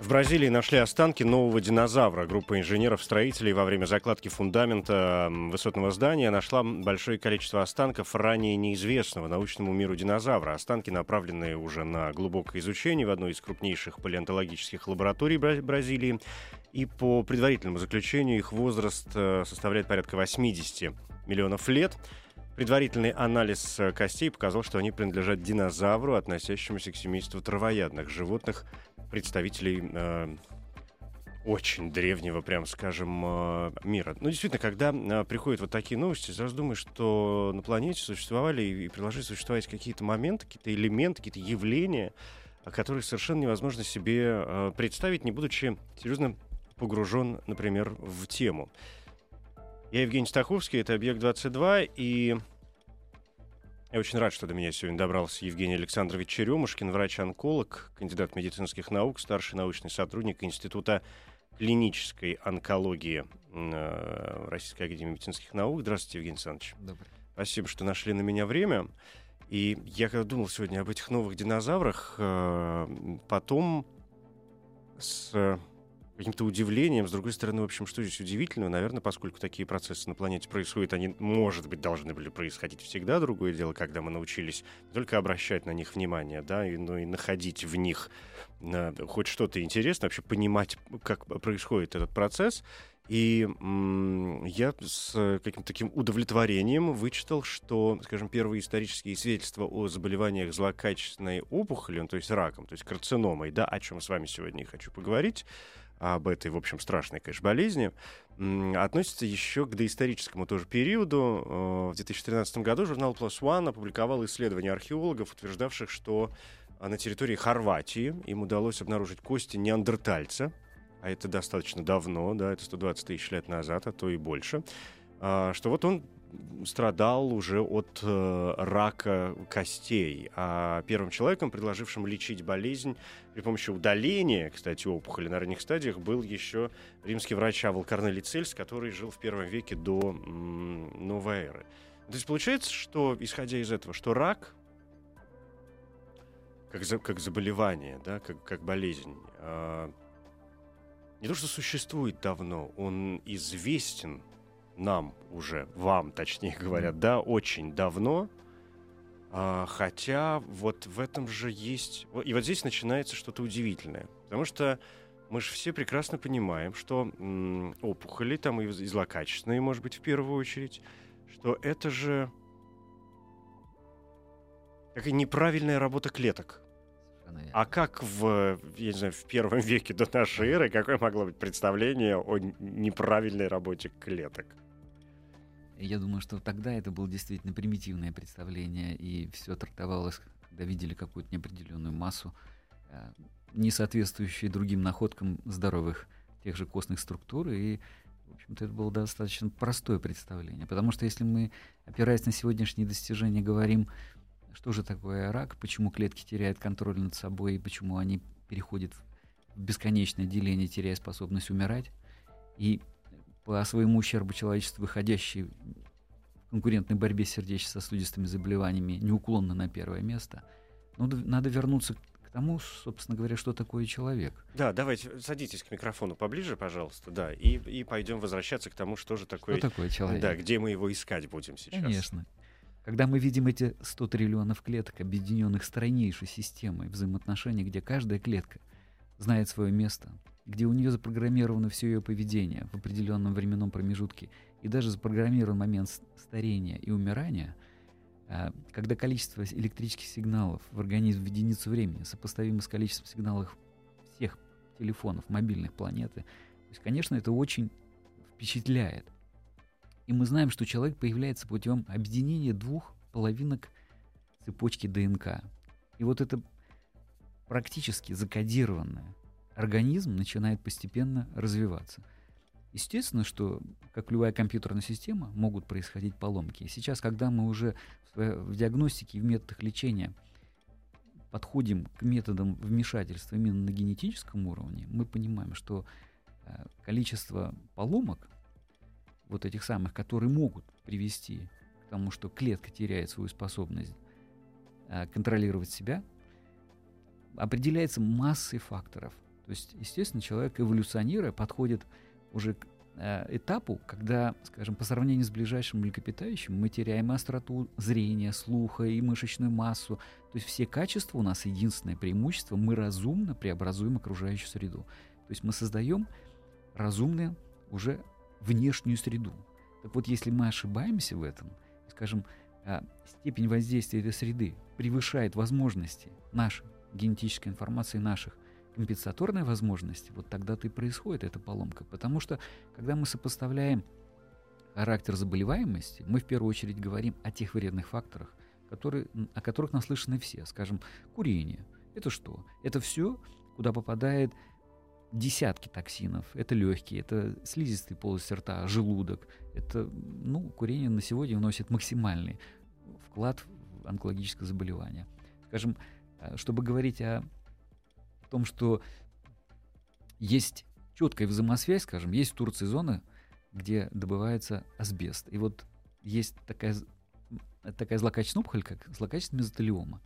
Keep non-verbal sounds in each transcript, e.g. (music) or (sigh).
В Бразилии нашли останки нового динозавра. Группа инженеров-строителей во время закладки фундамента высотного здания нашла большое количество останков ранее неизвестного научному миру динозавра. Останки направлены уже на глубокое изучение в одной из крупнейших палеонтологических лабораторий Бра- Бразилии. И по предварительному заключению их возраст э, составляет порядка 80 миллионов лет. Предварительный анализ э, костей показал, что они принадлежат динозавру, относящемуся к семейству травоядных животных, представителей э, очень древнего, прям скажем, э, мира. Ну, действительно, когда э, приходят вот такие новости, сразу думаешь, что на планете существовали и, продолжают существовать какие-то моменты, какие-то элементы, какие-то явления, о которых совершенно невозможно себе э, представить, не будучи серьезно погружен, например, в тему. Я Евгений Стаховский, это «Объект-22», и я очень рад, что до меня сегодня добрался Евгений Александрович Черемушкин, врач-онколог, кандидат медицинских наук, старший научный сотрудник Института клинической онкологии э, Российской Академии медицинских наук. Здравствуйте, Евгений Александрович. Добрый. Спасибо, что нашли на меня время. И я когда думал сегодня об этих новых динозаврах, э, потом с каким-то удивлением, с другой стороны, в общем, что здесь удивительного? Наверное, поскольку такие процессы на планете происходят, они, может быть, должны были происходить всегда. Другое дело, когда мы научились не только обращать на них внимание, да, и, но и находить в них э, хоть что-то интересное, вообще понимать, как происходит этот процесс. И я с каким-то таким удовлетворением вычитал, что, скажем, первые исторические свидетельства о заболеваниях злокачественной опухолью, ну, то есть раком, то есть карциномой, да, о чем с вами сегодня и хочу поговорить, об этой, в общем, страшной, конечно, болезни, относится еще к доисторическому тоже периоду. Э, В 2013 году журнал Plus One опубликовал исследования археологов, утверждавших, что а, на территории Хорватии им удалось обнаружить кости неандертальца, а это достаточно давно, да, это 120 тысяч лет назад, а то и больше, а, что вот он страдал уже от э, рака костей. А первым человеком, предложившим лечить болезнь при помощи удаления, кстати, опухоли на ранних стадиях, был еще римский врач Авел Корнелий Цельс, который жил в первом веке до м, новой эры. То есть получается, что, исходя из этого, что рак как, за- как заболевание, да, как, как болезнь, а, не то что существует давно, он известен нам уже, вам, точнее (laughs) говоря, да, очень давно. А, хотя вот в этом же есть... И вот здесь начинается что-то удивительное. Потому что мы же все прекрасно понимаем, что м, опухоли, там и, злокачественные, может быть, в первую очередь, что это же какая неправильная работа клеток. А как в, я не знаю, в первом (laughs) веке до нашей эры, какое могло быть представление о неправильной работе клеток? Я думаю, что тогда это было действительно примитивное представление, и все трактовалось, когда видели какую-то неопределенную массу, э, не соответствующую другим находкам здоровых тех же костных структур, и, в общем-то, это было достаточно простое представление. Потому что если мы, опираясь на сегодняшние достижения, говорим, что же такое рак, почему клетки теряют контроль над собой, и почему они переходят в бесконечное деление, теряя способность умирать, и по своему ущербу человечеству, выходящий в конкурентной борьбе сердечно-сосудистыми заболеваниями неуклонно на первое место, надо, надо вернуться к тому, собственно говоря, что такое человек. Да, давайте, садитесь к микрофону поближе, пожалуйста, да, и, и пойдем возвращаться к тому, что же такое... Что такое человек? Да, где мы его искать будем сейчас. Конечно. Когда мы видим эти 100 триллионов клеток, объединенных стройнейшей системой взаимоотношений, где каждая клетка знает свое место, где у нее запрограммировано все ее поведение в определенном временном промежутке, и даже запрограммирован момент старения и умирания, а, когда количество электрических сигналов в организме в единицу времени сопоставимо с количеством сигналов всех телефонов мобильных планеты, то есть, конечно, это очень впечатляет. И мы знаем, что человек появляется путем объединения двух половинок цепочки ДНК. И вот это практически закодированное организм начинает постепенно развиваться. Естественно, что, как любая компьютерная система, могут происходить поломки. И сейчас, когда мы уже в, в диагностике и в методах лечения подходим к методам вмешательства именно на генетическом уровне, мы понимаем, что э, количество поломок, вот этих самых, которые могут привести к тому, что клетка теряет свою способность э, контролировать себя, определяется массой факторов. То есть, естественно, человек, эволюционируя, подходит уже к э, этапу, когда, скажем, по сравнению с ближайшим млекопитающим, мы теряем остроту зрения, слуха и мышечную массу. То есть все качества у нас единственное преимущество, мы разумно преобразуем окружающую среду. То есть мы создаем разумную уже внешнюю среду. Так вот, если мы ошибаемся в этом, скажем, э, степень воздействия этой среды превышает возможности нашей генетической информации наших компенсаторные возможности, вот тогда-то и происходит эта поломка. Потому что, когда мы сопоставляем характер заболеваемости, мы в первую очередь говорим о тех вредных факторах, которые, о которых наслышаны все. Скажем, курение. Это что? Это все, куда попадает десятки токсинов. Это легкие, это слизистые полости рта, желудок. Это, ну, курение на сегодня вносит максимальный вклад в онкологическое заболевание. Скажем, э, чтобы говорить о в том, что есть четкая взаимосвязь, скажем, есть в Турции зоны, где добывается асбест. И вот есть такая, такая злокачественная опухоль, как злокачественная мезотелиома.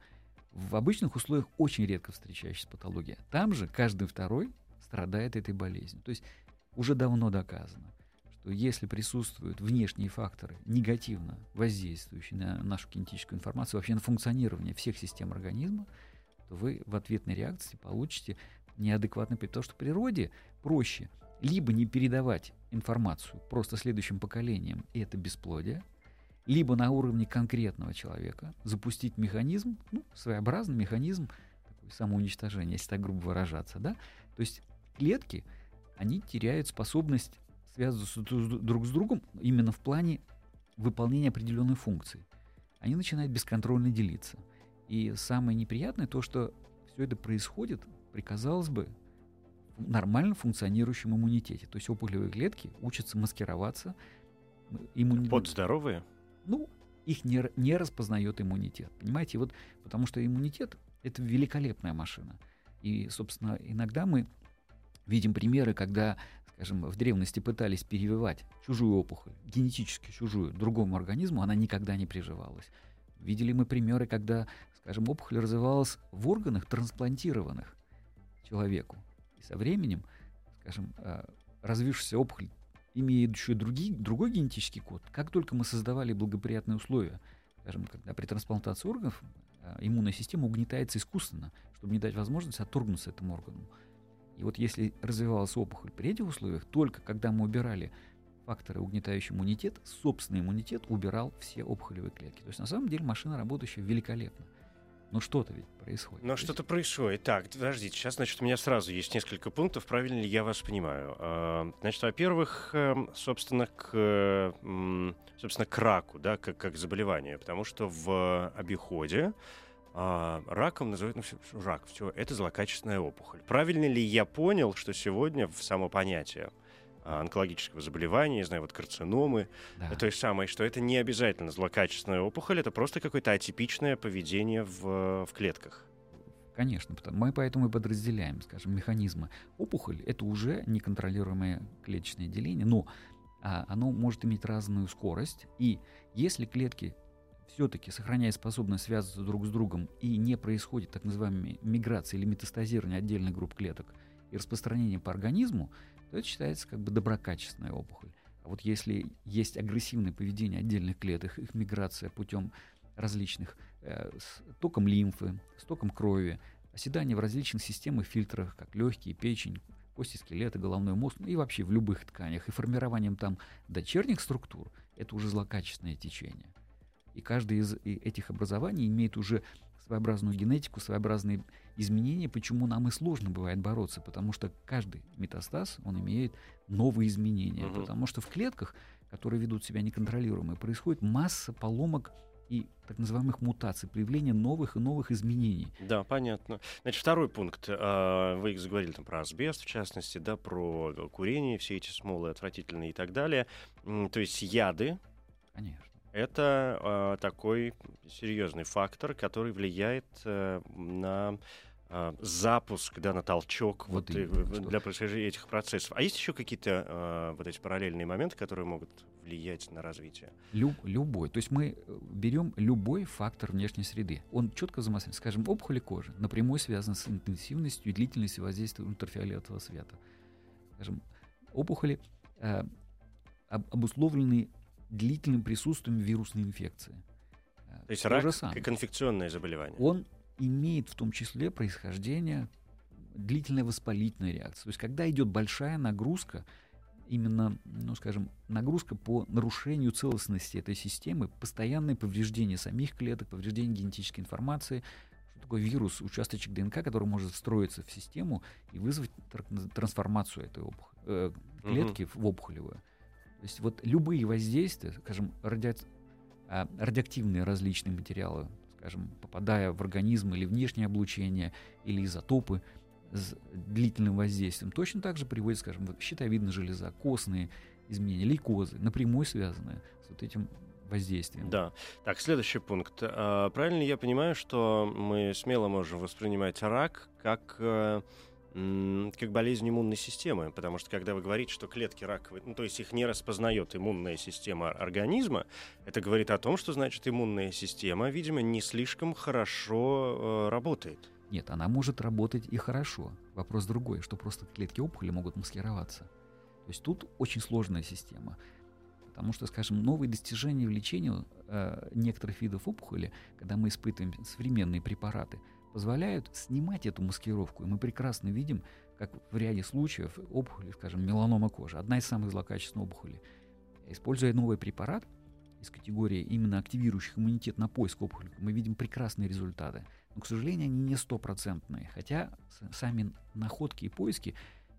В обычных условиях очень редко встречающаяся патология. Там же каждый второй страдает этой болезнью. То есть уже давно доказано, что если присутствуют внешние факторы, негативно воздействующие на нашу кинетическую информацию, вообще на функционирование всех систем организма, вы в ответной реакции получите неадекватный потому что в природе проще либо не передавать информацию просто следующим поколениям, и это бесплодие, либо на уровне конкретного человека запустить механизм, ну, своеобразный механизм самоуничтожения, если так грубо выражаться, да, то есть клетки, они теряют способность связываться друг с другом именно в плане выполнения определенной функции. Они начинают бесконтрольно делиться – и самое неприятное то, что все это происходит при, казалось бы, нормально функционирующем иммунитете. То есть опухолевые клетки учатся маскироваться. Иммуни... Под здоровые? Ну, их не, не распознает иммунитет. Понимаете, вот потому что иммунитет — это великолепная машина. И, собственно, иногда мы видим примеры, когда, скажем, в древности пытались перевивать чужую опухоль, генетически чужую, другому организму, она никогда не приживалась. Видели мы примеры, когда скажем, опухоль развивалась в органах, трансплантированных человеку. И со временем, скажем, э, развившаяся опухоль, имеющая другие, другой генетический код, как только мы создавали благоприятные условия, скажем, когда при трансплантации органов э, иммунная система угнетается искусственно, чтобы не дать возможность отторгнуться этому органу. И вот если развивалась опухоль при этих условиях, только когда мы убирали факторы, угнетающие иммунитет, собственный иммунитет убирал все опухолевые клетки. То есть на самом деле машина, работающая великолепно. Ну что-то ведь происходит. Но что-то происходит. Так, подождите, сейчас, значит, у меня сразу есть несколько пунктов, правильно ли я вас понимаю. А, значит, во-первых, эм, собственно, к, собственно, к раку, да, как, как заболевание, потому что в обиходе а, раком называют, ну, все, рак, все, это злокачественная опухоль. Правильно ли я понял, что сегодня в само понятие онкологического заболевания, не знаю, вот карциномы, да. то есть самое, что это не обязательно злокачественная опухоль, это просто какое-то атипичное поведение в, в клетках. Конечно, мы поэтому и подразделяем, скажем, механизмы. Опухоль — это уже неконтролируемое клеточное деление, но а, оно может иметь разную скорость, и если клетки все-таки сохраняя способность связываться друг с другом и не происходит так называемой миграции или метастазирования отдельных групп клеток и распространение по организму, то это считается как бы доброкачественная опухоль. А вот если есть агрессивное поведение отдельных клеток, их миграция путем различных э, с током лимфы, с током крови, оседание в различных системах фильтрах, как легкие, печень, кости скелета, головной мозг, ну и вообще в любых тканях, и формированием там дочерних структур, это уже злокачественное течение. И каждое из этих образований имеет уже своеобразную генетику, своеобразные изменения, почему нам и сложно бывает бороться, потому что каждый метастаз, он имеет новые изменения, угу. потому что в клетках, которые ведут себя неконтролируемо, происходит масса поломок и так называемых мутаций, появления новых и новых изменений. Да, понятно. Значит, второй пункт. А, вы заговорили там про асбест, в частности, да, про курение, все эти смолы отвратительные и так далее. То есть яды. Конечно. Это э, такой серьезный фактор, который влияет э, на э, запуск, да, на толчок вот, вот именно, для происхождения этих процессов. А есть еще какие-то э, вот эти параллельные моменты, которые могут влиять на развитие? Люб, любой. То есть мы э, берем любой фактор внешней среды. Он четко замаслен. Скажем, опухоли кожи напрямую связаны с интенсивностью и длительностью воздействия ультрафиолетового света. Скажем, опухоли э, обусловлены длительным присутствием вирусной инфекции. Э, То есть То рак как инфекционное заболевание? Он имеет в том числе происхождение длительная воспалительная реакция. То есть когда идет большая нагрузка, именно, ну, скажем, нагрузка по нарушению целостности этой системы, постоянное повреждение самих клеток, повреждение генетической информации, что такое вирус, участочек ДНК, который может встроиться в систему и вызвать трансформацию этой опухоли, э, клетки угу. в опухолевую. То есть вот любые воздействия, скажем, ради... А, радиоактивные различные материалы, скажем, попадая в организм или внешнее облучение, или изотопы – с длительным воздействием, точно так же приводит, скажем, щитовидная железа, костные изменения, лейкозы, напрямую связанные с вот этим воздействием. Да. Так, следующий пункт. А, правильно я понимаю, что мы смело можем воспринимать рак как э, как болезнь иммунной системы, потому что когда вы говорите, что клетки раковые, ну, то есть их не распознает иммунная система организма, это говорит о том, что значит иммунная система, видимо, не слишком хорошо э, работает. Нет, она может работать и хорошо. Вопрос другой, что просто клетки опухоли могут маскироваться. То есть тут очень сложная система. Потому что, скажем, новые достижения в лечении э, некоторых видов опухоли, когда мы испытываем современные препараты, позволяют снимать эту маскировку. И мы прекрасно видим, как в ряде случаев опухоли, скажем, меланома кожи, одна из самых злокачественных опухолей, используя новый препарат из категории именно активирующих иммунитет на поиск опухоли, мы видим прекрасные результаты – но, к сожалению, они не стопроцентные. Хотя сами находки и поиски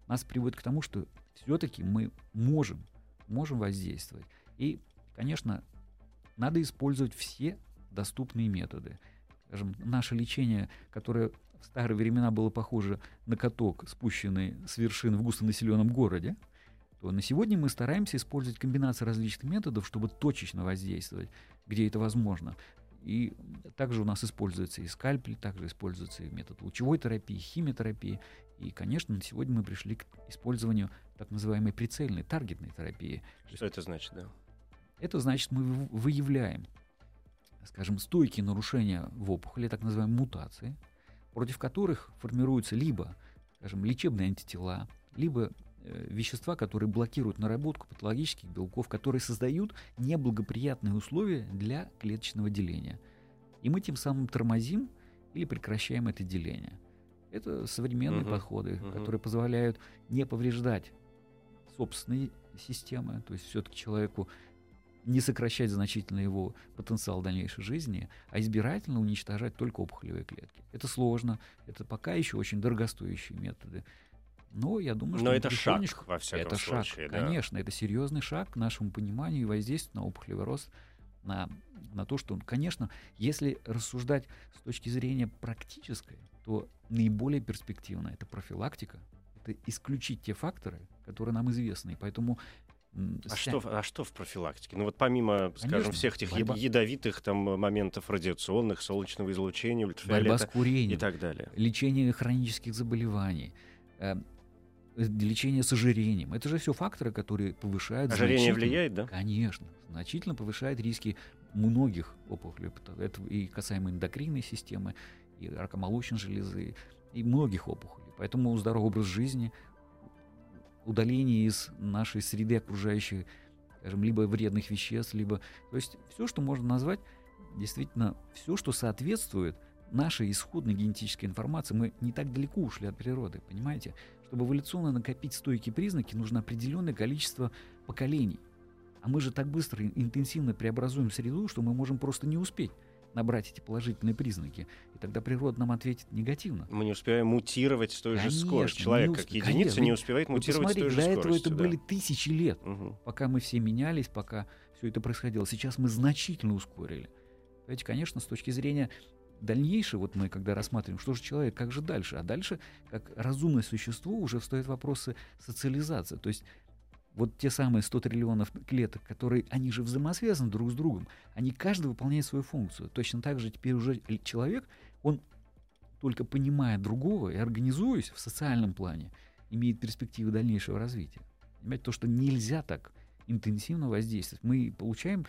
нас приводят к тому, что все-таки мы можем, можем воздействовать. И, конечно, надо использовать все доступные методы. Скажем, наше лечение, которое в старые времена было похоже на каток, спущенный с вершин в густонаселенном городе, то на сегодня мы стараемся использовать комбинацию различных методов, чтобы точечно воздействовать, где это возможно. И также у нас используется и скальпель, также используется и метод лучевой терапии, химиотерапии. И, конечно, на сегодня мы пришли к использованию так называемой прицельной, таргетной терапии. Что это значит, да? Это значит, мы выявляем, скажем, стойкие нарушения в опухоли, так называемые мутации, против которых формируются либо, скажем, лечебные антитела, либо Э, вещества, которые блокируют наработку патологических белков, которые создают неблагоприятные условия для клеточного деления. И мы тем самым тормозим или прекращаем это деление. Это современные uh-huh. подходы, uh-huh. которые позволяют не повреждать собственные системы, то есть все-таки человеку не сокращать значительно его потенциал дальнейшей жизни, а избирательно уничтожать только опухолевые клетки. Это сложно, это пока еще очень дорогостоящие методы. Но я думаю, что... Но это шаг, во всяком это случае. Шаг, да. Конечно, это серьезный шаг к нашему пониманию и воздействию на опухолевый рост, на, на то, что, конечно, если рассуждать с точки зрения практической, то наиболее перспективно это профилактика, это исключить те факторы, которые нам известны. И поэтому а что, а что в профилактике? Ну вот помимо, Конечно, скажем, всех этих борьба... ядовитых там моментов радиационных, солнечного излучения, ультрафиолета и так далее. Лечение хронических заболеваний, э, лечение с ожирением. Это же все факторы, которые повышают... Ожирение влияет, да? Конечно. Значительно повышает риски многих опухолей. Это и касаемо эндокринной системы, и рака молочной железы, и многих опухолей. Поэтому здоровый образ жизни, удаление из нашей среды окружающей, скажем, либо вредных веществ, либо... То есть все, что можно назвать, действительно, все, что соответствует нашей исходной генетической информации. Мы не так далеко ушли от природы, понимаете? Чтобы эволюционно накопить стойкие признаки, нужно определенное количество поколений. А мы же так быстро, интенсивно преобразуем среду, что мы можем просто не успеть набрать эти положительные признаки. И тогда природа нам ответит негативно. Мы не успеваем мутировать с той конечно, же скоростью. Человек усп... как единица конечно. не успевает мутировать с той же до скоростью. этого это да. были тысячи лет, угу. пока мы все менялись, пока все это происходило. Сейчас мы значительно ускорили. Понимаете, конечно, с точки зрения дальнейшей, вот мы когда рассматриваем, что же человек, как же дальше, а дальше, как разумное существо, уже встают вопросы социализации. То есть вот те самые 100 триллионов клеток, которые, они же взаимосвязаны друг с другом, они каждый выполняет свою функцию. Точно так же теперь уже человек, он только понимая другого и организуясь в социальном плане, имеет перспективы дальнейшего развития. Понимаете, то, что нельзя так интенсивно воздействовать. Мы получаем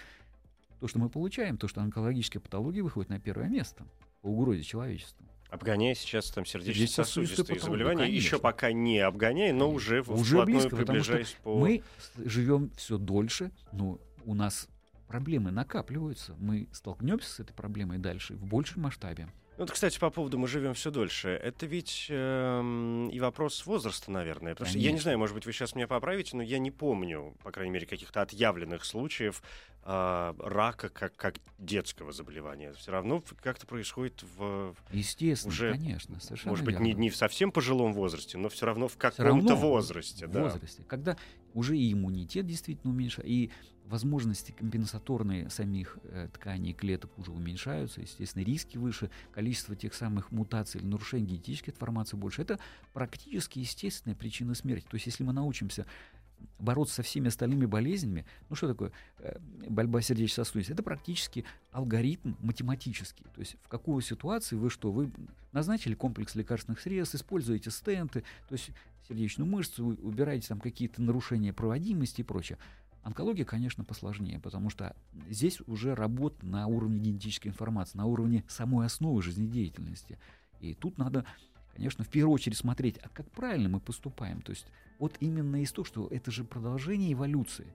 то, что мы получаем, то, что онкологическая патология выходит на первое место по угрозе человечеству. Обгоняя сейчас там сердечно-сосудистые заболевания, еще пока не обгоняя, но уже, уже близко, приближаясь по... Мы живем все дольше, но у нас проблемы накапливаются. Мы столкнемся с этой проблемой дальше в большем масштабе. Ну, вот, кстати, по поводу мы живем все дольше. Это ведь э, и вопрос возраста, наверное. Потому Конечно. что я не знаю, может быть, вы сейчас меня поправите, но я не помню, по крайней мере, каких-то отъявленных случаев э, рака как, как детского заболевания. Все равно как-то происходит в Естественно, уже, конечно, совершенно Может быть, верно. не, не в совсем пожилом возрасте, но все равно в каком-то возрасте. В да. возрасте, когда уже и иммунитет действительно уменьшается, и возможности компенсаторные самих э, тканей и клеток уже уменьшаются, естественно, риски выше, количество тех самых мутаций или нарушений генетической информации больше. Это практически естественная причина смерти. То есть если мы научимся бороться со всеми остальными болезнями, ну что такое э, борьба сердечно-сосудистой? Это практически алгоритм математический. То есть в какую ситуацию вы что? Вы назначили комплекс лекарственных средств, используете стенты, то есть сердечную мышцу, убираете там какие-то нарушения проводимости и прочее. Онкология, конечно, посложнее, потому что здесь уже работа на уровне генетической информации, на уровне самой основы жизнедеятельности. И тут надо, конечно, в первую очередь смотреть, а как правильно мы поступаем. То есть вот именно из того, что это же продолжение эволюции.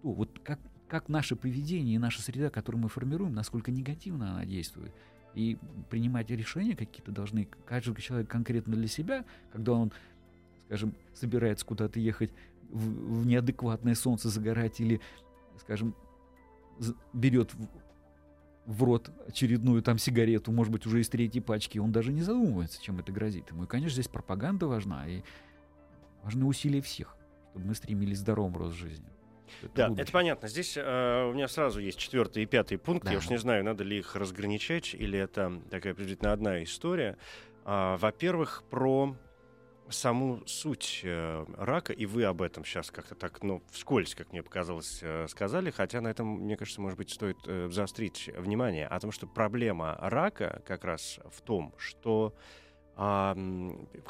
Что вот как, как наше поведение и наша среда, которую мы формируем, насколько негативно она действует. И принимать решения какие-то должны каждый человек конкретно для себя, когда он, скажем, собирается куда-то ехать в, в неадекватное солнце загорать или, скажем, берет в, рот очередную там сигарету, может быть, уже из третьей пачки, он даже не задумывается, чем это грозит ему. И, конечно, здесь пропаганда важна, и важны усилия всех, чтобы мы стремились к здоровому росту жизни. Это да, будущее. это понятно. Здесь э, у меня сразу есть четвертый и пятый пункт. Да. Я уж не знаю, надо ли их разграничать, или это такая приблизительно одна история. А, во-первых, про саму суть э, рака, и вы об этом сейчас как-то так, ну, вскользь, как мне показалось, э, сказали, хотя на этом, мне кажется, может быть, стоит э, заострить внимание. О том, что проблема рака как раз в том, что а,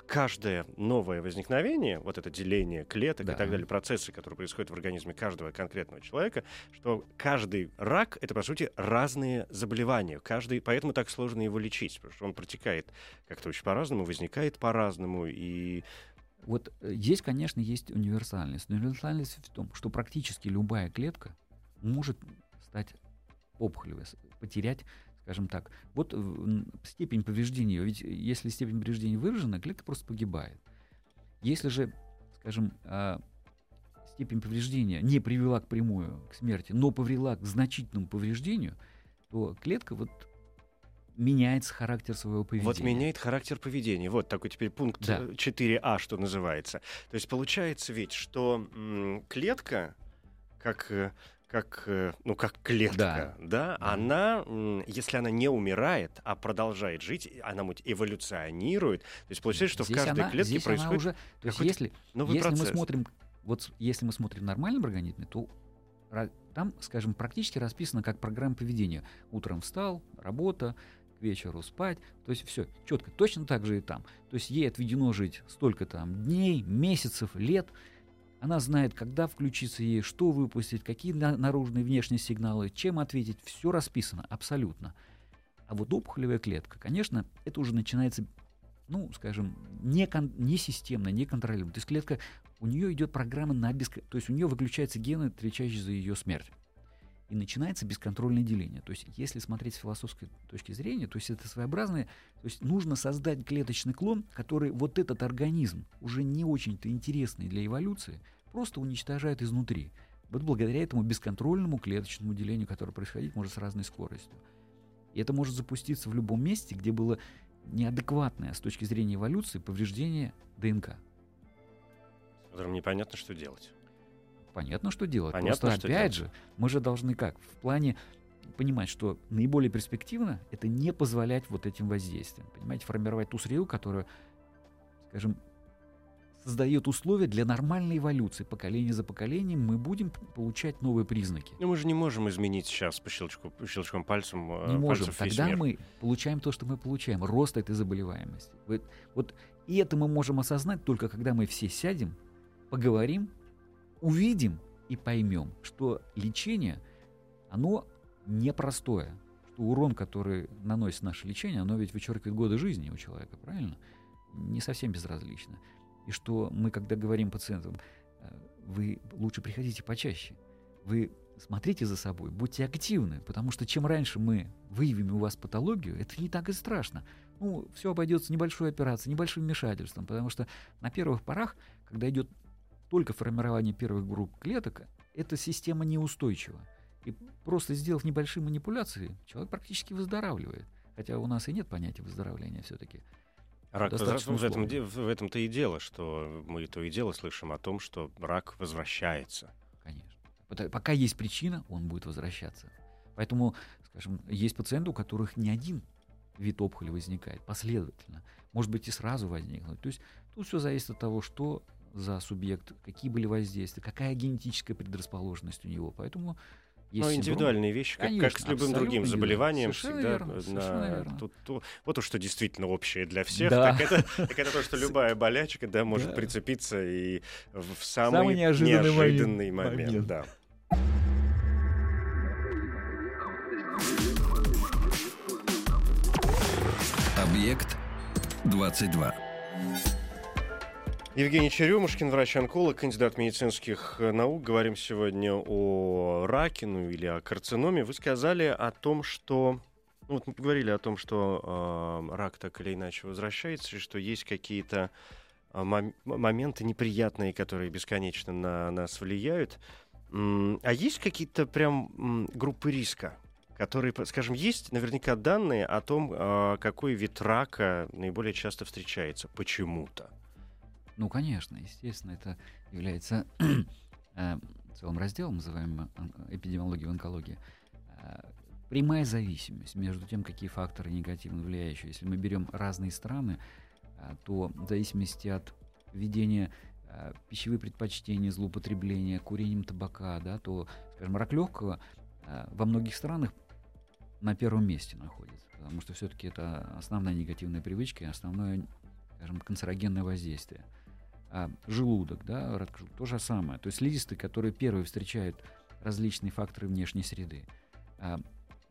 каждое новое возникновение, вот это деление клеток да. и так далее, процессы, которые происходят в организме каждого конкретного человека, что каждый рак — это, по сути, разные заболевания. Каждый, поэтому так сложно его лечить, потому что он протекает как-то очень по-разному, возникает по-разному, и вот э, здесь, конечно, есть универсальность. Но универсальность в том, что практически любая клетка может стать опухолевой, потерять скажем так. Вот степень повреждения, ведь если степень повреждения выражена, клетка просто погибает. Если же, скажем, а, степень повреждения не привела к прямую к смерти, но повела к значительному повреждению, то клетка вот меняется характер своего поведения. Вот меняет характер поведения. Вот такой теперь пункт да. 4а, что называется. То есть получается ведь, что клетка, как э, как, э, ну, как клетка, да, да, она, если она не умирает, а продолжает жить, она эволюционирует, то есть получается, что здесь в каждой она, клетке происходит уже, то есть если, новый если процесс. мы смотрим, вот если мы смотрим в нормальном организме, то там, скажем, практически расписано как программа поведения. Утром встал, работа, к вечеру спать, то есть все четко. Точно так же и там. То есть ей отведено жить столько там дней, месяцев, лет, она знает, когда включиться ей, что выпустить, какие наружные и внешние сигналы, чем ответить. Все расписано абсолютно. А вот опухолевая клетка, конечно, это уже начинается, ну, скажем, не, кон- не системно, не контролируемо. То есть клетка, у нее идет программа на беск... То есть у нее выключаются гены, отвечающие за ее смерть. И начинается бесконтрольное деление. То есть, если смотреть с философской точки зрения, то есть это своеобразное, то есть нужно создать клеточный клон, который вот этот организм, уже не очень-то интересный для эволюции, просто уничтожает изнутри. Вот благодаря этому бесконтрольному клеточному делению, которое происходить может с разной скоростью. И это может запуститься в любом месте, где было неадекватное с точки зрения эволюции повреждение ДНК. С которым непонятно, что делать. Понятно, что делать. Понятно, Просто что опять делать. же, мы же должны как? В плане понимать, что наиболее перспективно это не позволять вот этим воздействиям. Понимаете, формировать ту среду, которая, скажем, создает условия для нормальной эволюции. Поколение за поколением мы будем получать новые признаки. Но мы же не можем изменить сейчас по щелчку, по щелчком пальцем. э, Не можем. Тогда мир. мы получаем то, что мы получаем. Рост этой заболеваемости. Вот, вот и это мы можем осознать только когда мы все сядем, поговорим, увидим и поймем, что лечение, оно непростое. Что урон, который наносит наше лечение, оно ведь вычеркивает годы жизни у человека, правильно? Не совсем безразлично. И что мы, когда говорим пациентам, э, вы лучше приходите почаще. Вы смотрите за собой, будьте активны, потому что чем раньше мы выявим у вас патологию, это не так и страшно. Ну, все обойдется небольшой операцией, небольшим вмешательством, потому что на первых порах, когда идет только формирование первых групп клеток, эта система неустойчива. И просто сделав небольшие манипуляции, человек практически выздоравливает. Хотя у нас и нет понятия выздоровления все-таки. Рак достаточно возвращ- в, этом, в этом-то и дело, что мы то и дело слышим о том, что рак возвращается. Конечно. Пока есть причина, он будет возвращаться. Поэтому, скажем, есть пациенты, у которых не один вид опухоли возникает последовательно. Может быть, и сразу возникнуть. То есть тут все зависит от того, что за субъект, какие были воздействия, какая генетическая предрасположенность у него. Поэтому есть Но синдром- индивидуальные вещи, как, как Конечно, с любым другим заболеванием, Совершенно всегда верно, э, совершенно на- верно. тут- ту- вот уж что действительно общее для всех, Да. так, это, (laughs) так это то, что любая болячка да, может Да. прицепиться и в самый, Самый неожиданный неожиданный момент. момент. Момент. Да. Объект 22. Евгений Черемушкин, врач-онколог, кандидат медицинских э, наук. Говорим сегодня о раке, ну или о карциноме. Вы сказали о том, что... Ну, вот мы поговорили о том, что э, рак так или иначе возвращается, и что есть какие-то э, мом- моменты неприятные, которые бесконечно на нас влияют. А есть какие-то прям группы риска, которые, скажем, есть наверняка данные о том, э, какой вид рака наиболее часто встречается почему-то? Ну, конечно, естественно, это является (clears throat) э, целым разделом, называемым эпидемиология в онкологии. Э, Прямая зависимость между тем, какие факторы негативно влияющие. Если мы берем разные страны, э, то в зависимости от ведения э, пищевых предпочтений, злоупотребления, курением табака, да, то, скажем, рак легкого во многих странах на первом месте находится, потому что все-таки это основная негативная привычка и основное, скажем, канцерогенное воздействие. А желудок, да, то же самое. То есть слизистые, которые первые встречают различные факторы внешней среды. А,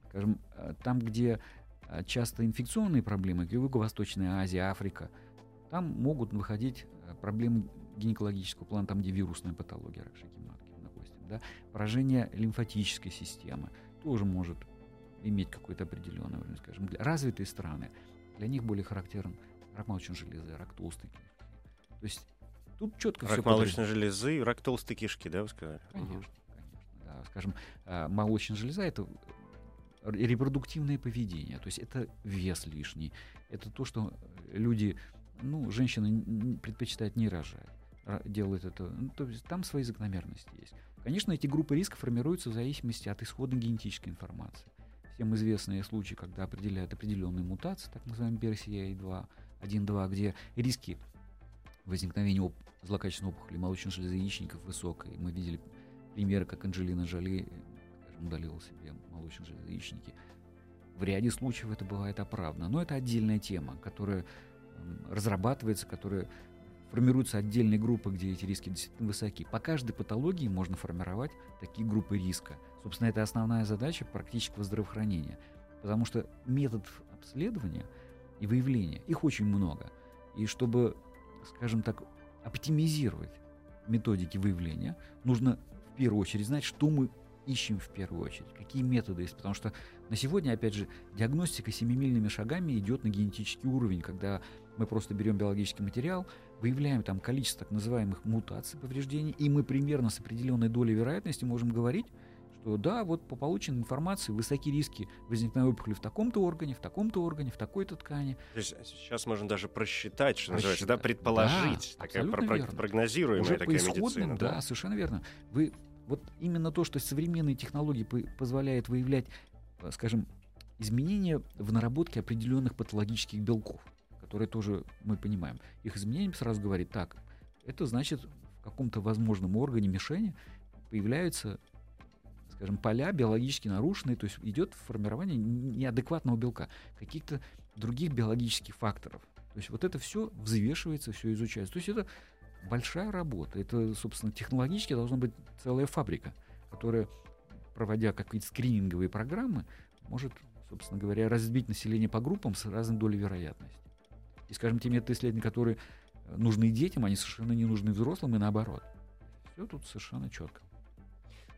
скажем, а, там, где а, часто инфекционные проблемы, Юго-Восточная Азия, Африка, там могут выходить а, проблемы гинекологического плана, там, где вирусная патология рак шейки матки, допустим, да, поражение лимфатической системы тоже может иметь какой-то определенный уровень, скажем, для развитые страны, для них более характерен рак молочной железы, рак толстой. То есть тут четко все Рак молочной железы, рак толстой кишки, да, вы сказали? Конечно, конечно. Да. Скажем, а, молочная железа это репродуктивное поведение, то есть это вес лишний, это то, что люди, ну, женщины предпочитают не рожать, делают это, ну, то есть там свои закономерности есть. Конечно, эти группы риска формируются в зависимости от исходной генетической информации. Всем известные случаи, когда определяют определенные мутации, так называемые BRCA2, 1-2, где риски возникновения оп- злокачественной опухоли молочной железы яичников высокой. Мы видели примеры, как Анджелина Джоли э, удалила себе молочные железы яичники. В ряде случаев это бывает оправдано. Но это отдельная тема, которая разрабатывается, которая формируются отдельные группы, где эти риски действительно высоки. По каждой патологии можно формировать такие группы риска. Собственно, это основная задача практического здравоохранения. Потому что методов обследования и выявления, их очень много. И чтобы, скажем так, оптимизировать методики выявления, нужно в первую очередь знать, что мы ищем в первую очередь, какие методы есть. Потому что на сегодня, опять же, диагностика семимильными шагами идет на генетический уровень, когда мы просто берем биологический материал, выявляем там количество так называемых мутаций, повреждений, и мы примерно с определенной долей вероятности можем говорить, что да, вот по полученной информации высоки риски возникновения опухоли в таком-то органе, в таком-то органе, в такой-то ткани. То есть сейчас можно даже просчитать, что называется, да, Просчитать. предположить. Да, такая про- верно. прогнозируемая Уже такая по медицина. да, Да. совершенно верно. Вы вот именно то, что современные технологии по- позволяют выявлять э, скажем, изменения в наработке определенных патологических белков, которые тоже мы понимаем. Их изменение сразу говорит, так, это значит в каком-то возможном органе мишени появляются скажем, поля биологически нарушенные, то есть идет формирование неадекватного белка, каких-то других биологических факторов. То есть вот это все взвешивается, все изучается. То есть это большая работа. Это, собственно, технологически должна быть целая фабрика, которая, проводя какие-то скрининговые программы, может, собственно говоря, разбить население по группам с разной долей вероятности. И, скажем, те методы исследований, которые нужны детям, они совершенно не нужны взрослым и наоборот. Все тут совершенно четко.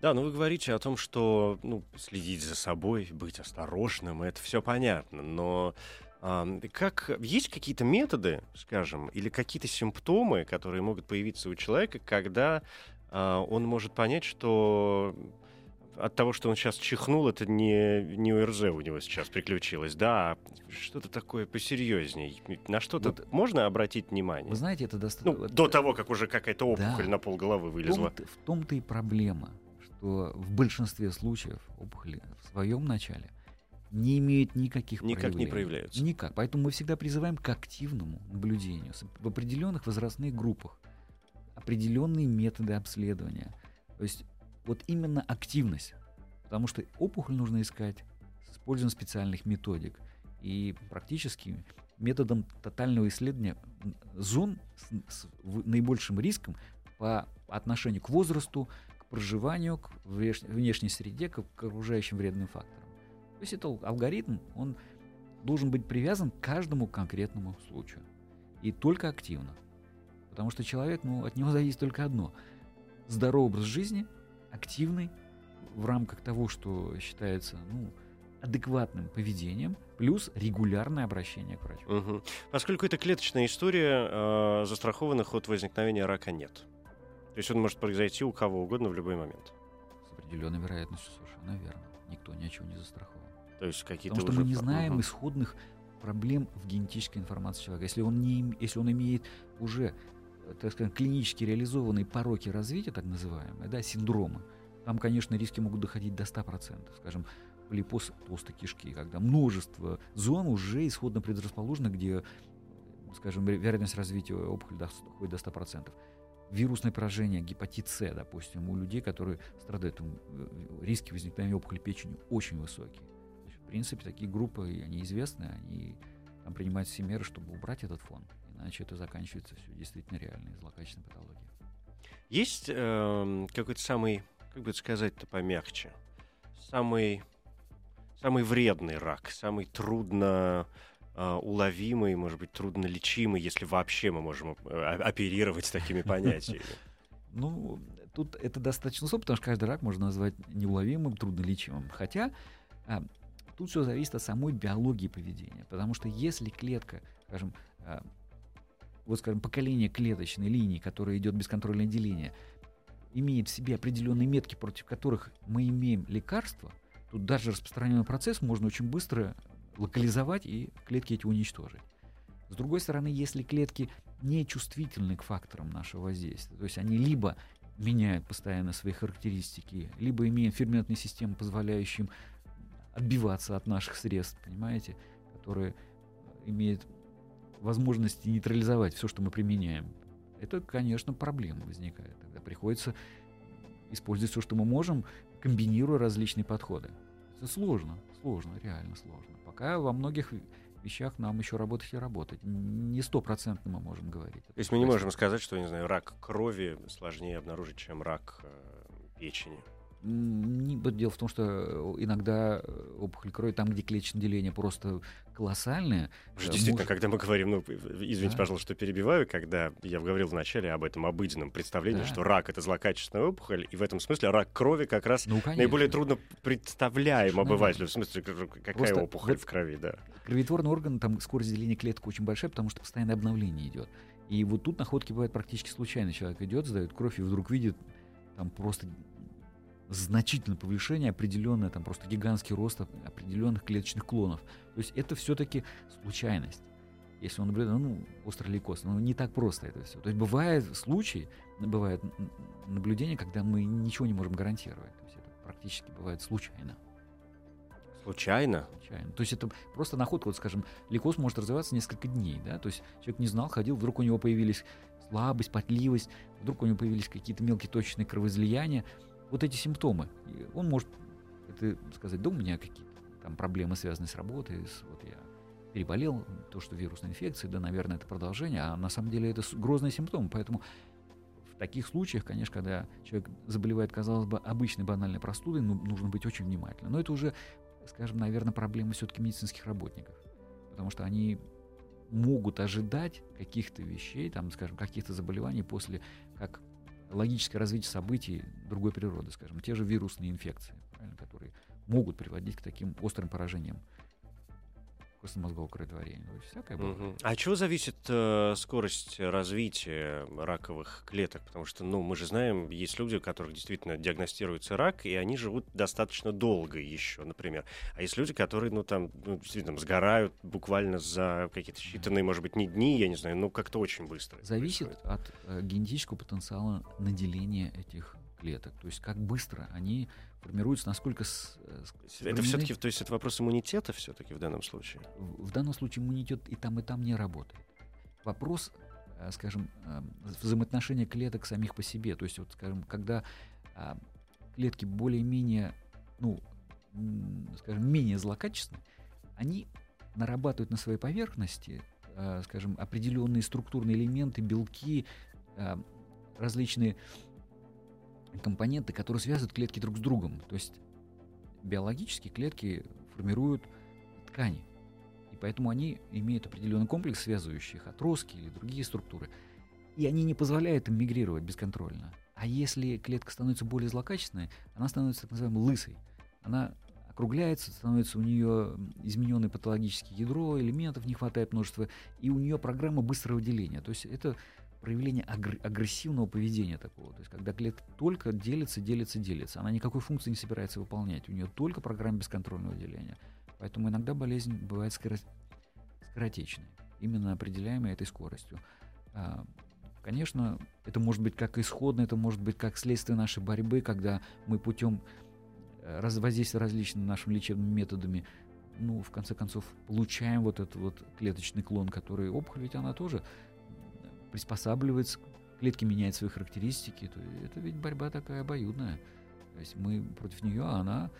Да, ну вы говорите о том, что ну, следить за собой, быть осторожным, это все понятно, но э, как есть какие-то методы, скажем, или какие-то симптомы, которые могут появиться у человека, когда э, он может понять, что от того, что он сейчас чихнул, это не, не ОРЗ у него сейчас приключилось, да, а что-то такое посерьезней. На что-то вот, можно обратить внимание? Вы знаете, это достаточно... Ну, до того, как уже какая-то опухоль да, на полголовы вылезла. В том-то, в том-то и проблема что в большинстве случаев опухоли в своем начале не имеют никаких Никак проявлений. не проявляются. Никак. Поэтому мы всегда призываем к активному наблюдению в определенных возрастных группах. Определенные методы обследования. То есть вот именно активность. Потому что опухоль нужно искать с использованием специальных методик. И практически методом тотального исследования зон с, с наибольшим риском по отношению к возрасту, проживанию, к внешней среде, к окружающим вредным факторам. То есть это алгоритм, он должен быть привязан к каждому конкретному случаю. И только активно. Потому что человек, ну, от него зависит только одно. Здоровый образ жизни, активный, в рамках того, что считается, ну, адекватным поведением, плюс регулярное обращение к врачу. Угу. Поскольку это клеточная история, э, застрахованных от возникновения рака нет. То есть он может произойти у кого угодно в любой момент. С определенной вероятностью совершенно верно. Никто ничего не застрахован. То есть какие-то Потому что мы не знаем угу. исходных проблем в генетической информации человека. Если он, не, если он имеет уже, так сказать, клинически реализованные пороки развития, так называемые, да, синдромы, там, конечно, риски могут доходить до 100%. Скажем, полипоз толстой кишки, когда множество зон уже исходно предрасположено, где, скажем, вероятность развития опухоли доходит до 100% вирусное поражение, гепатит С, допустим, у людей, которые страдают, э, риски возникновения опухоли печени очень высокие. Есть, в принципе, такие группы, они известны, они там принимают все меры, чтобы убрать этот фон. Иначе это заканчивается все действительно реальной злокачественной патологией. Есть э, какой-то самый, как бы сказать-то помягче, самый, самый вредный рак, самый трудно уловимый, может быть, труднолечимый, если вообще мы можем э, оперировать такими (laughs) понятиями? Ну, тут это достаточно сложно, потому что каждый рак можно назвать неуловимым, труднолечимым. Хотя а, тут все зависит от самой биологии поведения. Потому что если клетка, скажем, а, вот, скажем, поколение клеточной линии, которая идет бесконтрольное деление, имеет в себе определенные метки, против которых мы имеем лекарства, тут даже распространенный процесс можно очень быстро локализовать и клетки эти уничтожить. С другой стороны, если клетки не чувствительны к факторам нашего воздействия, то есть они либо меняют постоянно свои характеристики, либо имеют ферментные системы, позволяющие им отбиваться от наших средств, понимаете, которые имеют возможность нейтрализовать все, что мы применяем. Это, конечно, проблема возникает. Тогда приходится использовать все, что мы можем, комбинируя различные подходы. Это сложно, сложно, реально сложно. Пока во многих вещах нам еще работать и работать. Не стопроцентно мы можем говорить. То есть мы не можем сказать, что, не знаю, рак крови сложнее обнаружить, чем рак э, печени. Дело в том, что иногда э, опухоль крови, там, где клеточное деление просто колоссальное. Уже действительно, может... когда мы говорим, ну, извините, да. пожалуйста, что перебиваю, когда я говорил вначале об этом обыденном представлении, да. что рак — это злокачественная опухоль, и в этом смысле рак крови как раз ну, наиболее трудно представляем обывателю. В смысле, какая просто опухоль в крови, да. Кровотворный орган, там скорость деления клеток очень большая, потому что постоянное обновление идет. И вот тут находки бывают практически случайно. Человек идет, сдает кровь и вдруг видит там просто значительное повышение, определенное, там просто гигантский рост определенных клеточных клонов. То есть это все-таки случайность. Если он наблюдает, ну, острый лейкоз, ну, не так просто это все. То есть бывают случаи, бывают наблюдения, когда мы ничего не можем гарантировать. То есть это практически бывает случайно. Случайно? Случайно. То есть это просто находка, вот скажем, лейкоз может развиваться несколько дней, да, то есть человек не знал, ходил, вдруг у него появились слабость, потливость, вдруг у него появились какие-то мелкие точечные кровоизлияния. Вот эти симптомы. И он может это сказать, да у меня какие-то там проблемы, связанные с работой, с, вот я переболел, то, что вирусная инфекция, да, наверное, это продолжение, а на самом деле это грозный симптом. Поэтому в таких случаях, конечно, когда человек заболевает, казалось бы, обычной банальной простудой, ну, нужно быть очень внимательным. Но это уже, скажем, наверное, проблема все-таки медицинских работников. Потому что они могут ожидать каких-то вещей, там, скажем, каких-то заболеваний после, как логическое развитие событий другой природы, скажем, те же вирусные инфекции, которые могут приводить к таким острым поражениям костно-мозгового кроветворения. То есть всякое бывает. Мгм. А от чего зависит э, скорость развития раковых клеток? Потому что, ну, мы же знаем, есть люди, у которых действительно диагностируется рак, и они живут достаточно долго еще, например. А есть люди, которые, ну, там, ну, действительно, сгорают буквально за какие-то считанные, может быть, не дни, я не знаю, ну, как-то очень быстро. Зависит происходит. от э, генетического потенциала наделения этих клеток. То есть как быстро они формируются, насколько с- э, с- Это все-таки, то есть это вопрос иммунитета все-таки в данном случае? в в данном случае иммунитет и там, и там не работает. Вопрос, э, скажем, э, взаимоотношения клеток самих по себе. То есть, вот, скажем, когда а, клетки более-менее, ну, скажем, менее злокачественны, они нарабатывают на своей поверхности, э, скажем, определенные структурные элементы, белки, различные компоненты, которые связывают клетки друг с другом. То есть биологически клетки формируют ткани. И поэтому они имеют определенный комплекс, связывающий их отростки или другие структуры. И они не позволяют им мигрировать бесконтрольно. А если клетка становится более злокачественной, она становится так называемой лысой. Она округляется, становится у нее измененное патологическое ядро, элементов не хватает множества, и у нее программа быстрого деления. То есть это проявление агр- агрессивного поведения такого. То есть когда клетка только делится, делится, делится. Она никакой функции не собирается выполнять. У нее только программа бесконтрольного деления. Поэтому иногда болезнь бывает скоро- скоротечной, именно определяемой этой скоростью. А, Конечно, это может быть как исходно, это может быть как следствие нашей борьбы, когда мы путем э, воздействия различными нашими лечебными методами, ну, в конце концов, получаем вот этот вот клеточный клон, который опухоль, ведь она тоже приспосабливается, клетки меняют свои характеристики. То это ведь борьба такая обоюдная. То есть мы против нее, а она,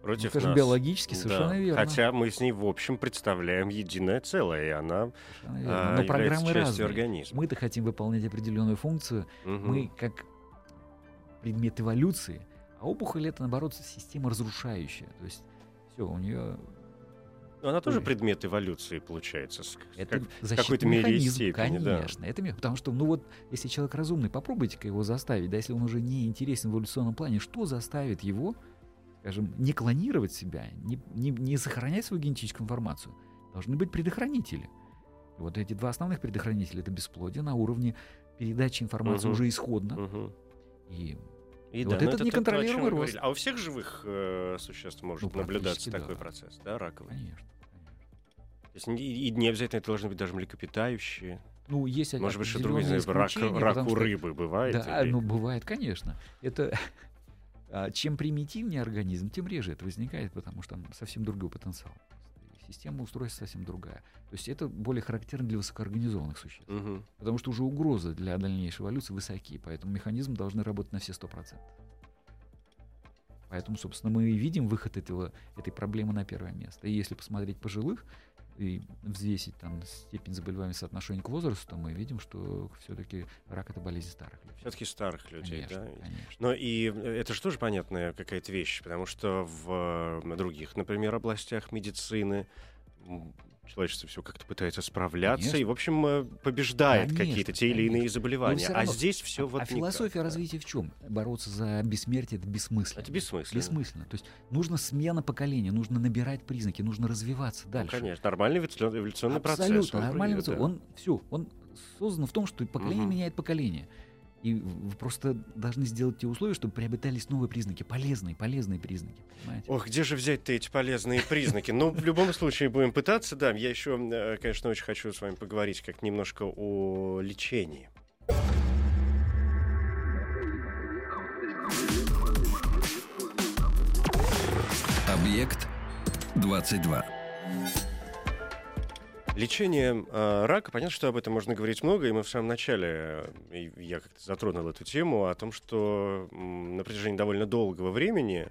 ну, Против скажем, нас. биологически Да. совершенно верно. Хотя мы с ней, в общем, представляем единое целое, и она а, Но программы частью разные. организма. Мы-то хотим выполнять определенную функцию, Мгм. мы как предмет эволюции, а опухоль это наоборот система разрушающая. То есть все, у нее Ну, Она тоже предмет эволюции, получается. это как- защитный какой-то мере механизм, степени, да. конечно. Это ме- потому что, ну вот, если человек разумный, попробуйте-ка его заставить, да, если он уже не интересен в эволюционном плане, что заставит его, скажем, не клонировать себя, не, не, не сохранять свою генетическую информацию? Должны быть предохранители. Вот эти два основных предохранителя это бесплодие на уровне передачи информации Мгм. уже исходно. Мгм. И И Вот да, ну этот это то, неконтролируемый о чем мы рост. А у всех живых э, существ может Ну, наблюдаться практически такой да. процесс, да, раковый? конечно. То есть не- и не обязательно это должны быть даже млекопитающие. Ну, есть Может быть, что другое, не знаю, рак, рак у что- рыбы бывает? Да, или- ну бывает, конечно. Это (laughs) а, чем примитивнее организм, тем реже это возникает, потому что там совсем другой потенциал. Система устройства совсем другая. То есть это более характерно для высокоорганизованных существ. Мгм. Потому что уже угрозы для дальнейшей эволюции высоки, поэтому механизмы должны работать на все 100%. Поэтому, собственно, мы и видим выход этого, этой проблемы на первое место. И если посмотреть пожилых и взвесить там степень заболеваемости соотношения к возрасту, мы видим, что все-таки рак это болезнь старых людей. Все-таки старых людей, Конечно, да? конечно. Но и э, это же тоже понятная какая-то вещь, потому что в э, других, например, областях медицины человечество все как-то пытается справляться Конечно. и, в общем, э, побеждает Конечно, какие-то те или иные заболевания. А равно- здесь все а вот а никак, философия да. развития в чем? Бороться за бессмертие это бессмысленно. Это бессмысленно. Бессмысленно. То есть нужно смена поколения, нужно набирать признаки, нужно развиваться Ну, дальше. конечно, нормальный эволюцион- эволюционный Абсолютно процесс. он нормальный пройдет, процесс. Он все, он создан в том, что поколение Мгм. меняет поколение. И вы просто должны сделать те условия, чтобы приобретались новые признаки, полезные, полезные признаки. Понимаете? Ох, где же взять-то эти полезные признаки? Ну, в любом случае будем пытаться, да. Я еще, э, конечно, очень хочу с вами поговорить как немножко о лечении. Объект 22. Лечение э, рака, понятно, что об этом можно говорить много, и мы в самом начале, э, я как-то затронул эту тему, о том, что э, на протяжении довольно долгого времени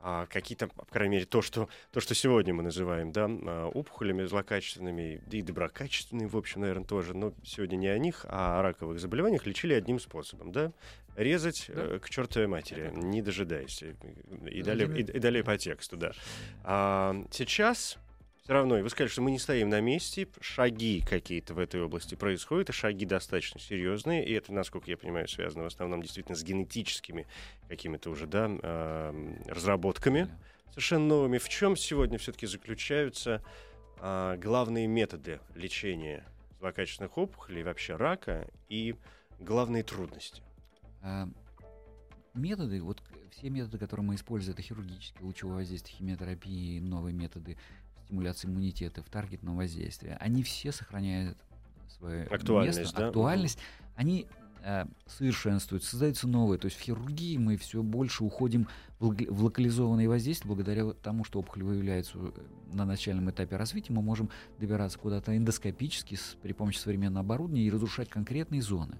а, какие-то, по крайней мере, то что, то, что сегодня мы называем да, а, опухолями злокачественными и доброкачественными, в общем, наверное, тоже, но сегодня не о них, а о раковых заболеваниях лечили одним способом, да, резать да. э, к чертовой матери, не дожидаясь, и, далее, и, и далее по тексту, да. А, сейчас все равно, и вы сказали, что мы не стоим на месте, шаги какие-то в этой области происходят, и шаги достаточно серьезные, и это, насколько я понимаю, связано в основном действительно с генетическими какими-то уже, да, разработками совершенно новыми. В чем сегодня все-таки заключаются э, главные методы лечения злокачественных опухолей, вообще рака, и главные трудности? А, методы, вот все методы, которые мы используем, это хирургические, лучевое воздействие, химиотерапии, новые методы стимуляции иммунитета, в таргетном воздействии, они все сохраняют свою актуальность, место, да? актуальность. Они э, совершенствуются, создаются новые. То есть в хирургии мы все больше уходим в, в локализованные воздействия благодаря тому, что опухоль выявляется э, на начальном этапе развития, мы можем добираться куда-то эндоскопически с, при помощи современного оборудования и разрушать конкретные зоны.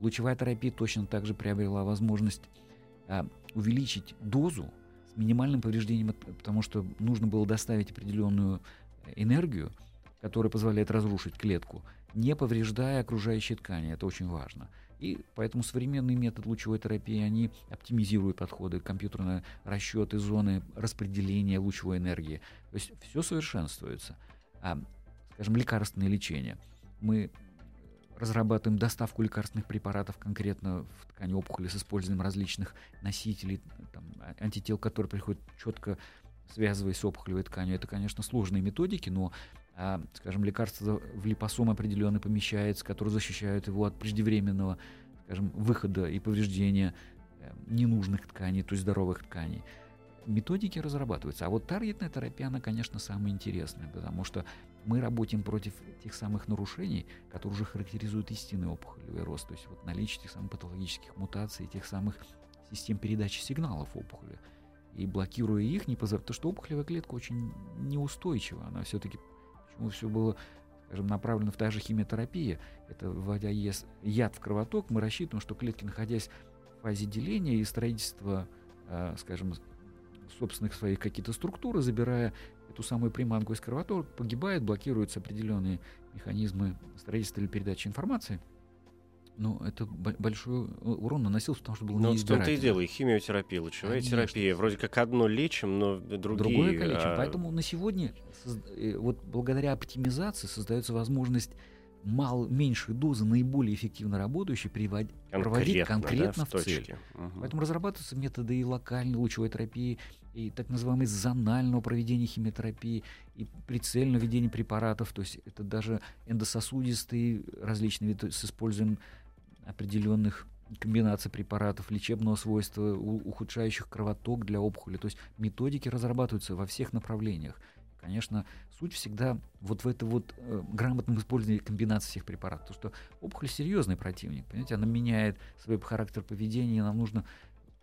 Лучевая терапия точно также приобрела возможность э, увеличить дозу с минимальным повреждением, потому что нужно было доставить определенную энергию, которая позволяет разрушить клетку, не повреждая окружающие ткани. Это очень важно. И поэтому современный метод лучевой терапии, они оптимизируют подходы, компьютерные расчеты, зоны распределения лучевой энергии. То есть все совершенствуется. А, скажем, лекарственное лечение. Мы разрабатываем доставку лекарственных препаратов конкретно в ткани опухоли с использованием различных носителей, там, а, антител, которые приходят четко связываясь с опухолевой тканью. Это, конечно, сложные методики, но, а, скажем, лекарство в липосом определенно помещается, которые защищают его от преждевременного, скажем, выхода и повреждения э, ненужных тканей, то есть здоровых тканей методики разрабатываются. А вот таргетная терапия, она, конечно, самая интересная, потому что мы работаем против тех самых нарушений, которые уже характеризуют истинный опухолевый рост, то есть вот наличие тех самых патологических мутаций, тех самых систем передачи сигналов опухоли. И блокируя их, не позволяет, потому что опухолевая клетка очень неустойчива, она все-таки, почему все было скажем, направлено в та же химиотерапия, это вводя яд в кровоток, мы рассчитываем, что клетки, находясь в фазе деления и строительства, э, скажем, собственных своих какие-то структуры, забирая эту самую приманку из кровоток, погибает, блокируются определенные механизмы строительства или передачи информации. Но это большой урон наносился, потому что был Но в том-то и дело, и химиотерапия, лучевая Конечно. терапия. Вроде как одно лечим, но другие... Другое количим. А... Поэтому на сегодня, э, вот благодаря оптимизации, создается возможность мал, меньшие дозы наиболее эффективно работающие привод, проводить конкретно да, в, в цель. Угу. Поэтому разрабатываются методы и локальной лучевой терапии, и так называемой зонального проведения химиотерапии, и прицельного введения препаратов, то есть это даже эндососудистые различные виды с использованием определенных комбинаций препаратов лечебного свойства, ухудшающих кровоток для опухоли. То есть методики разрабатываются во всех направлениях. Конечно, суть всегда вот в этом вот э, грамотном использовании комбинации всех препаратов. Потому что опухоль серьезный противник, понимаете, она меняет свой характер поведения, нам нужно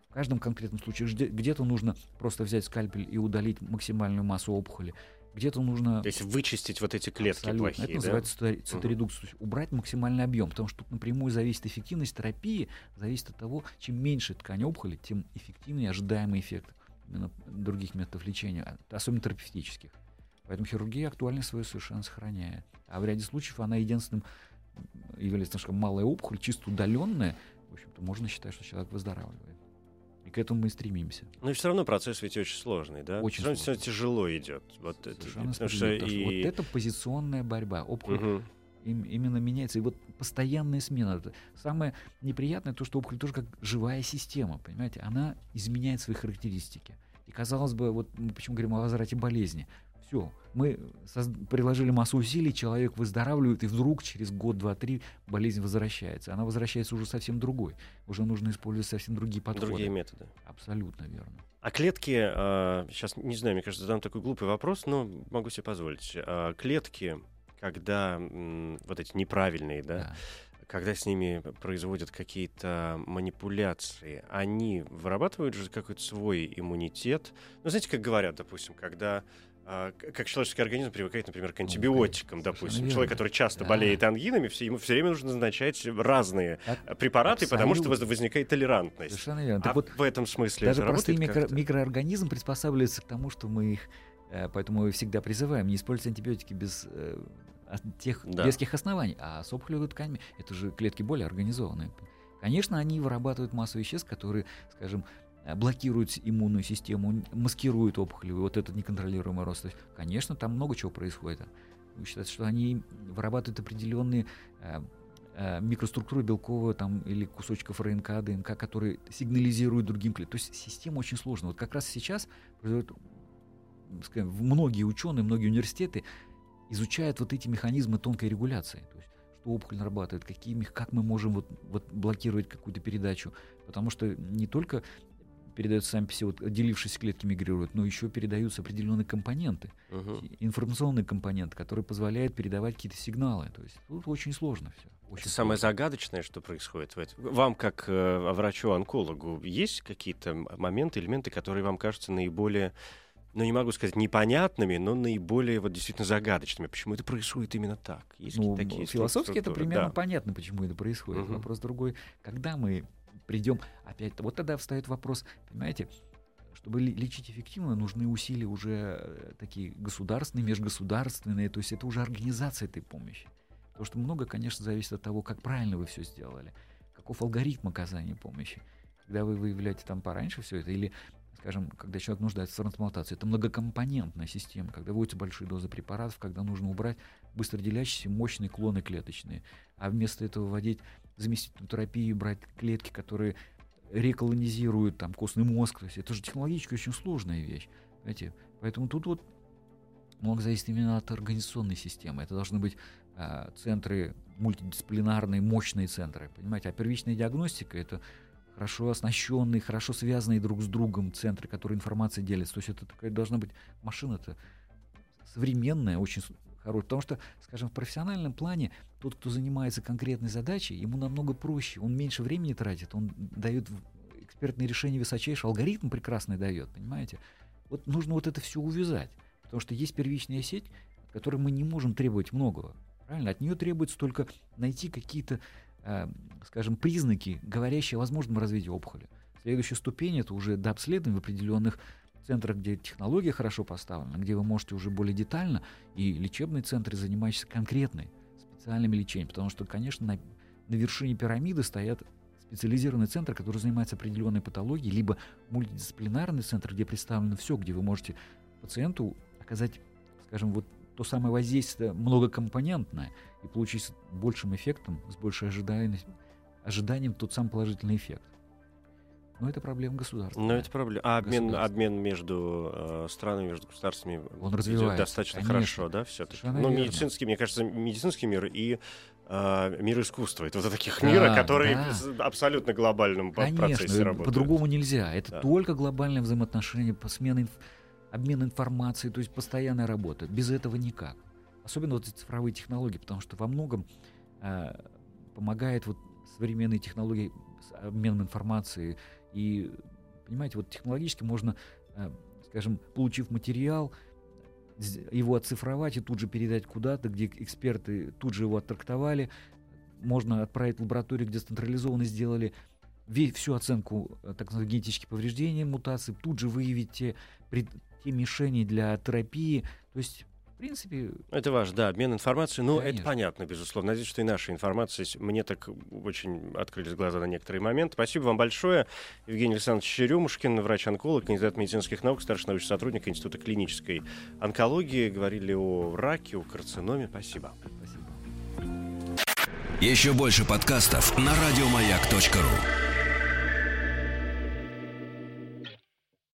в каждом конкретном случае где-то нужно просто взять скальпель и удалить максимальную массу опухоли, где-то нужно... То есть вычистить вот эти клетки Абсолютно. плохие, Это да? называется циторедукция, uh-huh. то есть убрать максимальный объем, потому что тут напрямую зависит эффективность терапии, зависит от того, чем меньше ткань опухоли, тем эффективнее ожидаемый эффект именно других методов лечения, а, особенно терапевтических. Поэтому хирургия актуальность свою совершенно сохраняет. А в ряде случаев она единственным является немножко малая опухоль, чисто удаленная. В общем-то, можно считать, что человек выздоравливает. И к этому мы стремимся. Но все равно процесс ведь очень сложный, да? Очень все сложный. Все тяжело идет. Вот это, потому что и... вот это позиционная борьба. Опухоль угу. им, именно меняется. И вот постоянная смена. Самое неприятное то, что опухоль тоже как живая система, понимаете? Она изменяет свои характеристики. И казалось бы, вот мы почему говорим о возврате болезни. Все, мы приложили массу усилий, человек выздоравливает, и вдруг через год, два, три болезнь возвращается. Она возвращается уже совсем другой. Уже нужно использовать совсем другие подходы. Другие методы. Абсолютно верно. А клетки, э, сейчас не знаю, мне кажется, задам такой глупый вопрос, но могу себе позволить. Э, клетки, когда вот эти неправильные, да, да когда с ними производят какие-то манипуляции, они вырабатывают же какой-то свой иммунитет. Ну, знаете, как говорят, допустим, когда а, как человеческий организм привыкает, например, к ну, антибиотикам, допустим. Верно. Человек, который часто да. болеет ангинами, все, ему все время нужно назначать разные так, препараты, абсолютно. потому что возникает толерантность. Совершенно верно. А вот в этом смысле даже простые микро- микроорганизмы приспосабливаются к тому, что мы их, э, поэтому мы всегда призываем не использовать антибиотики без э, тех да. веских оснований, а с опухолевыми тканями это же клетки более организованные. Конечно, они вырабатывают массу веществ, которые, скажем, блокирует иммунную систему, маскирует опухоли, вот этот неконтролируемый рост. То есть, конечно, там много чего происходит. Считается, что они вырабатывают определенные э, э, микроструктуры белковые там, или кусочков РНК, ДНК, которые сигнализируют другим клеткам. То есть система очень сложная. Вот как раз сейчас скажем, многие ученые, многие университеты изучают вот эти механизмы тонкой регуляции. То есть что опухоль нарабатывает, какие, как мы можем вот, вот блокировать какую-то передачу. Потому что не только передаются сами по себе, вот, отделившись клетки мигрируют, но еще передаются определенные компоненты, угу. информационные компоненты, которые позволяют передавать какие-то сигналы. То есть тут очень сложно все. Очень Это самое загадочное, что происходит в этом. Вам, как э, врачу-онкологу, есть какие-то моменты, элементы, которые вам кажутся наиболее ну, не могу сказать непонятными, но наиболее вот действительно загадочными. Почему это происходит именно так? Есть ну, такие философски это примерно да. понятно, почему это происходит. Угу. Вопрос другой. Когда мы придем, опять, вот тогда встает вопрос, понимаете, чтобы лечить эффективно, нужны усилия уже э, такие государственные, межгосударственные, то есть это уже организация этой помощи. Потому что много, конечно, зависит от того, как правильно вы все сделали, каков алгоритм оказания помощи. Когда вы выявляете там пораньше все это, или, скажем, когда человек нуждается в трансплантации, это многокомпонентная система, когда вводятся большие дозы препаратов, когда нужно убрать быстроделящиеся мощные клоны клеточные, а вместо этого вводить заместительную терапию, брать клетки, которые реколонизируют там костный мозг. То есть это же технологически очень сложная вещь. Понимаете? Поэтому тут вот много зависит именно от организационной системы. Это должны быть э, центры мультидисциплинарные, мощные центры. Понимаете, а первичная диагностика это хорошо оснащенные, хорошо связанные друг с другом центры, которые информацией делятся. То есть это такая должна быть машина-то современная, очень хорош. Потому что, скажем, в профессиональном плане тот, кто занимается конкретной задачей, ему намного проще, он меньше времени тратит, он дает экспертные решения высочайшие, алгоритм прекрасный дает, понимаете? Вот нужно вот это все увязать, потому что есть первичная сеть, от которой мы не можем требовать многого. Правильно? От нее требуется только найти какие-то, э, скажем, признаки, говорящие о возможном развитии опухоли. Следующая ступень это уже до обследования в определенных центрах, где технология хорошо поставлена, где вы можете уже более детально, и лечебные центры, занимающиеся конкретной специальным лечением. Потому что, конечно, на, на вершине пирамиды стоят специализированный центр, который занимается определенной патологией, либо мультидисциплинарный центр, где представлено все, где вы можете пациенту оказать, скажем, вот то самое воздействие многокомпонентное и получить с большим эффектом, с большей ожиданием тот самый положительный эффект. Но это проблема государства. Но это проблема. А обмен, обмен между э, странами, между государствами Он развивается, достаточно конечно. хорошо, да, все-таки. Ну, медицинский, мне кажется, медицинский мир и э, мир искусства. Это вот таких да, мира, которые да. абсолютно глобальном Конечно, процессе работают. По-другому нельзя. Это да. только глобальное взаимоотношение, смена инф... обмен информацией, то есть постоянная работа. Без этого никак. Особенно вот эти цифровые технологии, потому что во многом э, помогает вот современные технологии с обменом информацией, и, понимаете, вот технологически можно, э, скажем, получив материал, его оцифровать и тут же передать куда-то, где эксперты тут же его оттрактовали. Можно отправить в лабораторию, где централизованно сделали всю оценку э, так называемых генетических повреждений, мутаций, тут же выявить те, те мишени для терапии. То есть в принципе... Это важно, да, обмен информацией. Ну, это понятно, безусловно. Надеюсь, что и наша информация... Мне так очень открылись глаза на некоторые моменты. Спасибо вам большое. Евгений Александрович Черемушкин, врач-онколог, кандидат медицинских наук, старший научный сотрудник Института клинической онкологии. Говорили о раке, о карциноме. Спасибо. Спасибо. Еще больше подкастов на радиомаяк.ру